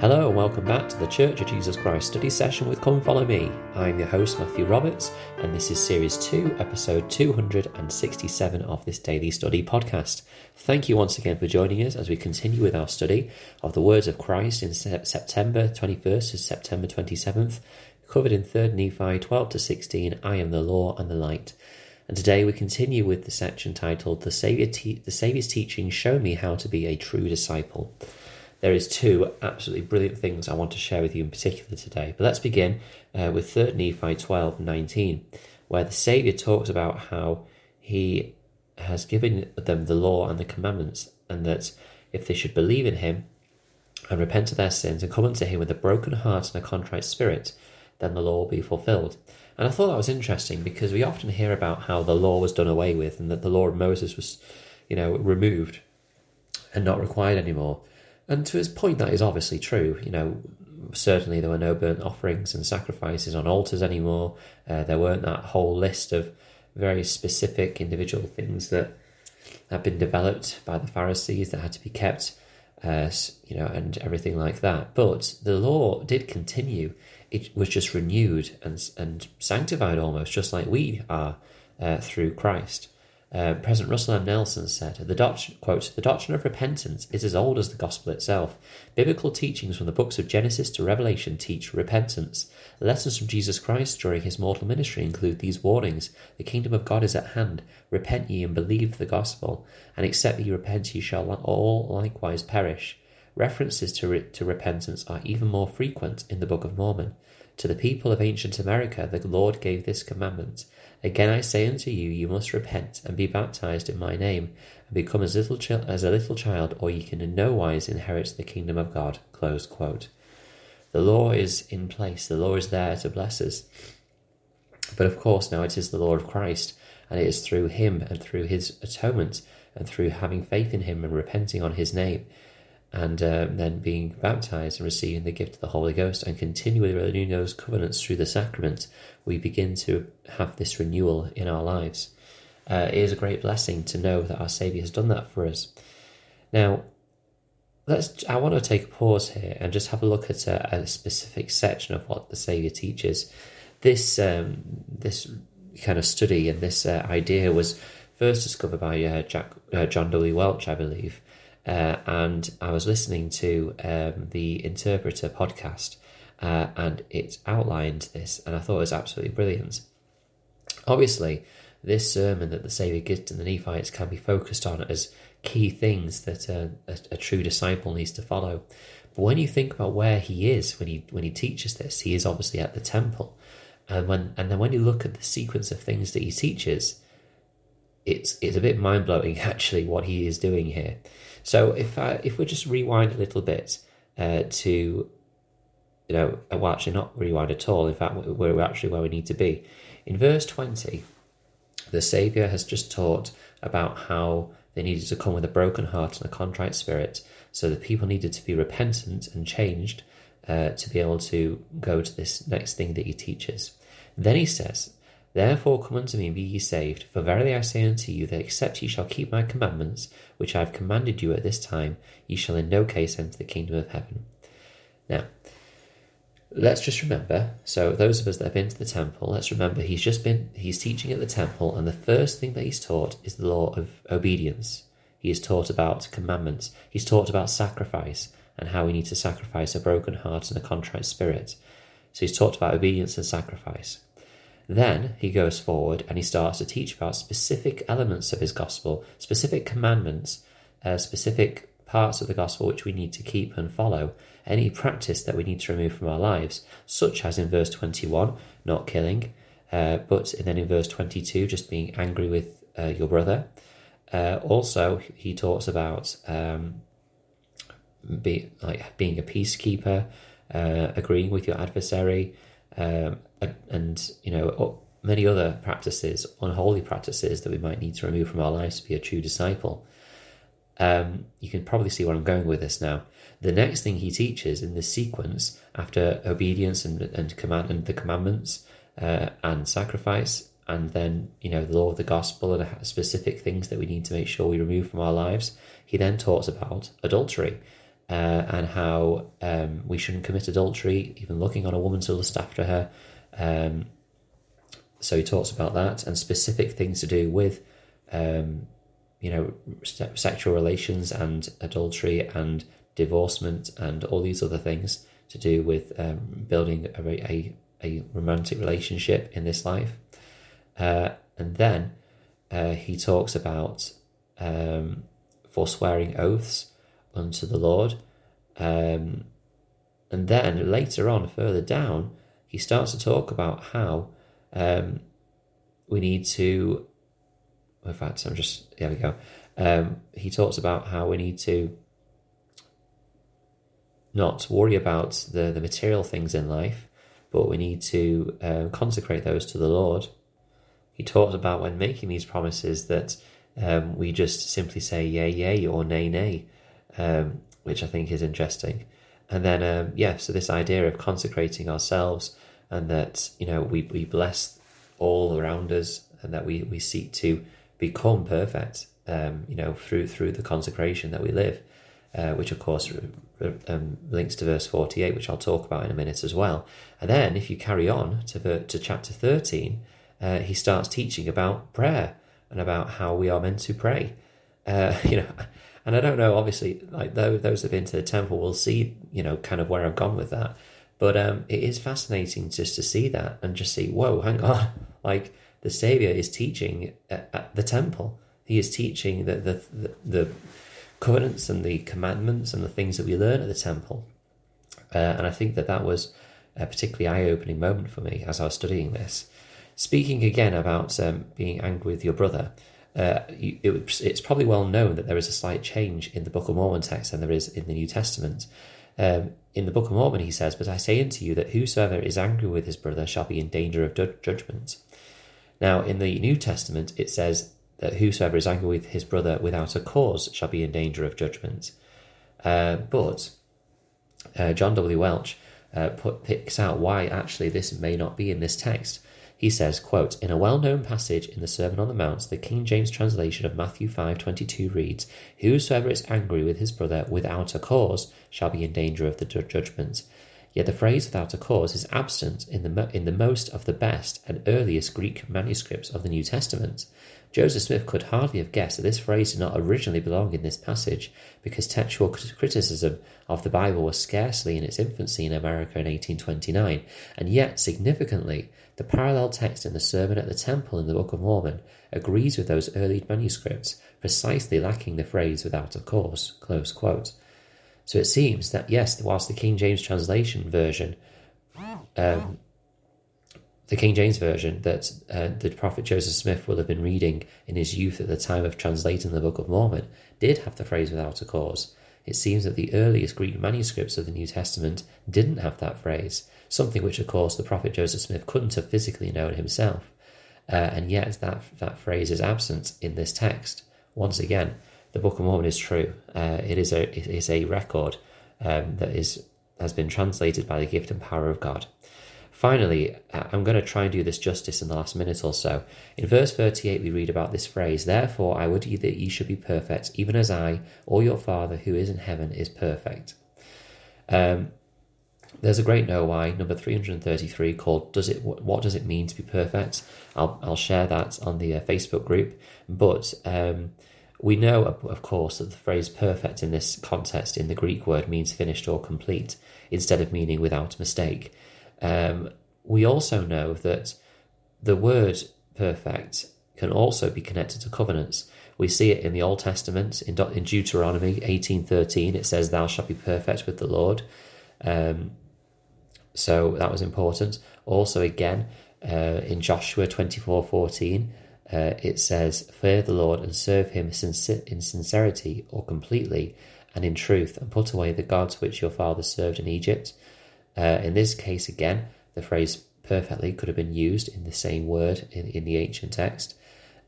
Hello and welcome back to the Church of Jesus Christ study session with Come Follow Me. I'm your host Matthew Roberts, and this is Series 2, Episode 267 of this daily study podcast. Thank you once again for joining us as we continue with our study of the words of Christ in September 21st to September 27th, covered in 3rd Nephi 12 to 16, I am the law and the light. And today we continue with the section titled The Savior te- The Savior's Teaching Show Me How to Be a True Disciple there is two absolutely brilliant things I want to share with you in particular today. But let's begin uh, with 3 Nephi 12 19, where the Saviour talks about how he has given them the law and the commandments, and that if they should believe in him and repent of their sins and come unto him with a broken heart and a contrite spirit, then the law will be fulfilled. And I thought that was interesting because we often hear about how the law was done away with and that the law of Moses was, you know, removed and not required anymore. And to his point, that is obviously true. You know, certainly there were no burnt offerings and sacrifices on altars anymore. Uh, there weren't that whole list of very specific individual things that had been developed by the Pharisees that had to be kept, uh, you know, and everything like that. But the law did continue. It was just renewed and and sanctified almost, just like we are uh, through Christ. Uh, President Russell M. Nelson said, the doctrine, quote, the doctrine of repentance is as old as the gospel itself. Biblical teachings from the books of Genesis to Revelation teach repentance. Lessons from Jesus Christ during his mortal ministry include these warnings. The kingdom of God is at hand. Repent ye and believe the gospel. And except ye repent, ye shall all likewise perish. References to, re- to repentance are even more frequent in the Book of Mormon. To the people of ancient America, the Lord gave this commandment Again I say unto you, you must repent and be baptized in my name, and become as little chi- as a little child, or ye can in no wise inherit the kingdom of God. Close quote. The law is in place. The law is there to bless us. But of course, now it is the law of Christ, and it is through Him and through His atonement and through having faith in Him and repenting on His name and um, then being baptized and receiving the gift of the Holy Ghost and continually renewing those covenants through the sacrament, we begin to have this renewal in our lives. Uh, it is a great blessing to know that our Saviour has done that for us. Now, let's. I want to take a pause here and just have a look at a, a specific section of what the Saviour teaches. This um, this kind of study and this uh, idea was first discovered by uh, Jack, uh, John W. Welch, I believe, uh, and I was listening to um, the Interpreter podcast, uh, and it outlined this, and I thought it was absolutely brilliant. Obviously, this sermon that the Saviour gives to the Nephites can be focused on as key things that a, a, a, true disciple needs to follow. But when you think about where he is when he when he teaches this, he is obviously at the temple, and when and then when you look at the sequence of things that he teaches, it's it's a bit mind blowing actually what he is doing here. So if I, if we just rewind a little bit uh, to, you know, well, actually not rewind at all. In fact, we're actually where we need to be. In verse twenty, the Saviour has just taught about how they needed to come with a broken heart and a contrite spirit. So the people needed to be repentant and changed uh, to be able to go to this next thing that he teaches. Then he says, Therefore come unto me and be ye saved. For verily I say unto you, that except ye shall keep my commandments, which I have commanded you at this time, ye shall in no case enter the kingdom of heaven. Now, let's just remember so those of us that have been to the temple let's remember he's just been he's teaching at the temple and the first thing that he's taught is the law of obedience he has taught about commandments he's taught about sacrifice and how we need to sacrifice a broken heart and a contrite spirit so he's taught about obedience and sacrifice then he goes forward and he starts to teach about specific elements of his gospel, specific commandments, uh, specific parts of the gospel which we need to keep and follow, any practice that we need to remove from our lives, such as in verse 21, not killing, uh, but then in verse 22, just being angry with uh, your brother. Uh, also, he talks about um, be, like being a peacekeeper, uh, agreeing with your adversary, um, and you know many other practices, unholy practices that we might need to remove from our lives to be a true disciple. Um, you can probably see where I'm going with this now. The next thing he teaches in this sequence, after obedience and, and command and the commandments uh, and sacrifice, and then you know the law of the gospel and specific things that we need to make sure we remove from our lives, he then talks about adultery uh, and how um, we shouldn't commit adultery, even looking on a woman to lust after her. Um, so he talks about that and specific things to do with, um, you know, sexual relations and adultery and divorcement and all these other things to do with um, building a, a, a romantic relationship in this life. Uh, and then uh, he talks about um, forswearing oaths unto the Lord. Um, and then later on, further down, he starts to talk about how um, we need to. In fact, I'm just there we go. Um, he talks about how we need to not worry about the, the material things in life, but we need to um, consecrate those to the Lord. He talks about when making these promises that um, we just simply say yay, yay, or nay, nay, um, which I think is interesting. And then, um, yeah, so this idea of consecrating ourselves and that, you know, we, we bless all around us and that we, we seek to become perfect, um, you know, through, through the consecration that we live, uh, which of course um, links to verse 48, which I'll talk about in a minute as well. And then if you carry on to, to chapter 13, uh, he starts teaching about prayer and about how we are meant to pray. Uh, you know, and I don't know. Obviously, like those that have been to the temple will see, you know, kind of where I've gone with that. But um, it is fascinating just to see that and just see, whoa, hang on, like the Savior is teaching at, at the temple. He is teaching the, the the, the covenants and the commandments and the things that we learn at the temple. Uh, and I think that that was a particularly eye opening moment for me as I was studying this. Speaking again about um, being angry with your brother, uh, it, it's probably well known that there is a slight change in the Book of Mormon text than there is in the New Testament. Um, in the Book of Mormon, he says, But I say unto you that whosoever is angry with his brother shall be in danger of judgment. Now, in the New Testament, it says that whosoever is angry with his brother without a cause shall be in danger of judgment. Uh, but uh, John W. Welch uh, put, picks out why actually this may not be in this text. He says, quote, In a well-known passage in the Sermon on the Mount, the King James translation of Matthew 5.22 reads, Whosoever is angry with his brother without a cause shall be in danger of the judgment. Yet the phrase without a cause is absent in the, in the most of the best and earliest Greek manuscripts of the New Testament. Joseph Smith could hardly have guessed that this phrase did not originally belong in this passage, because textual criticism of the Bible was scarcely in its infancy in America in 1829, and yet, significantly, the parallel text in the Sermon at the Temple in the Book of Mormon agrees with those early manuscripts, precisely lacking the phrase without a cause. So it seems that, yes, whilst the King James translation version um, the King James Version that uh, the prophet Joseph Smith will have been reading in his youth at the time of translating the Book of Mormon did have the phrase without a cause. It seems that the earliest Greek manuscripts of the New Testament didn't have that phrase, something which, of course, the prophet Joseph Smith couldn't have physically known himself. Uh, and yet, that, that phrase is absent in this text. Once again, the Book of Mormon is true. Uh, it is a it is a record um, that is has been translated by the gift and power of God. Finally, uh, I'm going to try and do this justice in the last minute or so. In verse 38, we read about this phrase Therefore, I would that ye should be perfect, even as I, or your Father who is in heaven, is perfect. Um, there's a great KnoWhy, number 333, called Does It What Does It Mean to Be Perfect? I'll, I'll share that on the uh, Facebook group. But um, we know, of course, that the phrase perfect in this context in the Greek word means finished or complete, instead of meaning without mistake. Um, we also know that the word perfect can also be connected to covenants. We see it in the Old Testament, in, in Deuteronomy 18.13, it says, thou shalt be perfect with the Lord. Um, so that was important. Also, again, uh, in Joshua 24.14, uh, it says, fear the Lord and serve him in sincerity or completely and in truth, and put away the gods which your fathers served in Egypt. Uh, in this case, again, the phrase perfectly could have been used in the same word in, in the ancient text.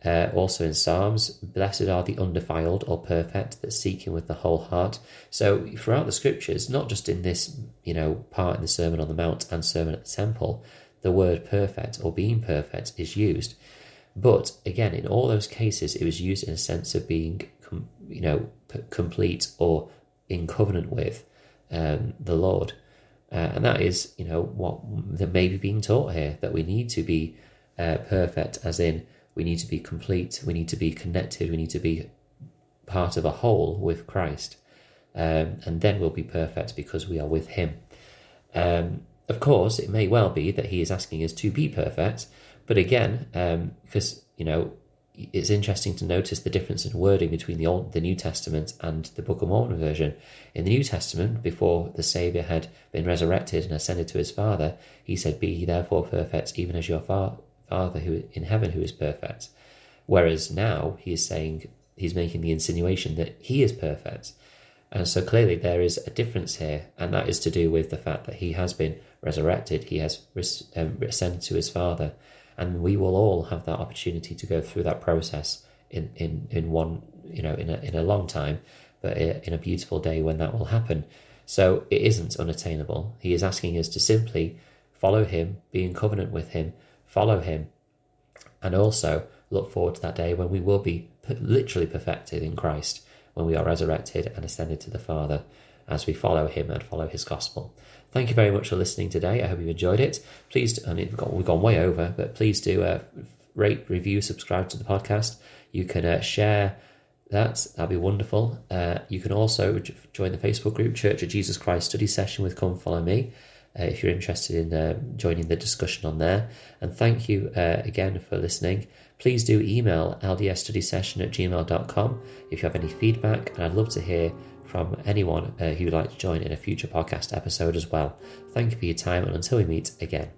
Uh, also in Psalms, blessed are the undefiled or perfect that seek him with the whole heart. So throughout the scriptures, not just in this, you know, part in the Sermon on the Mount and Sermon at the Temple, the word perfect or being perfect is used. But again, in all those cases, it was used in a sense of being, com- you know, p- complete or in covenant with um, the Lord. Uh, and that is, you know, what that may be being taught here that we need to be uh, perfect, as in we need to be complete, we need to be connected, we need to be part of a whole with Christ, um, and then we'll be perfect because we are with Him. Um, of course, it may well be that He is asking us to be perfect, but again, um, because you know it's interesting to notice the difference in wording between the Old, the New Testament and the Book of Mormon version. In the New Testament, before the Savior had been resurrected and ascended to his Father, he said, "Be ye therefore perfect, even as your fa- Father who in heaven who is perfect." Whereas now he is saying he's making the insinuation that he is perfect, and so clearly there is a difference here, and that is to do with the fact that he has been resurrected, he has um, ascended to his Father and we will all have that opportunity to go through that process in in in one you know in a in a long time but eh, in a beautiful day when that will happen. So it isn't unattainable. He is asking us to simply follow him be in covenant with him follow him and also look forward to that day when we will be literally perfected in Christ when we are resurrected and ascended to the Father as we follow him and follow his gospel. Thank you very much for listening today. I hope you enjoyed it. Please, and we've gone, we've gone way over, but please do uh, rate, review, subscribe to the podcast. You can uh, share that. That'd be wonderful. Uh, you can also join the Facebook group Church of Jesus Christ Study Session with Come Follow Me. Uh, if you're interested in uh, joining the discussion on there. And thank you uh, again for listening. Please do email ldsstudysession at gmail.com if you have any feedback, and I'd love to hear from anyone uh, who would like to join in a future podcast episode as well. Thank you for your time, and until we meet again.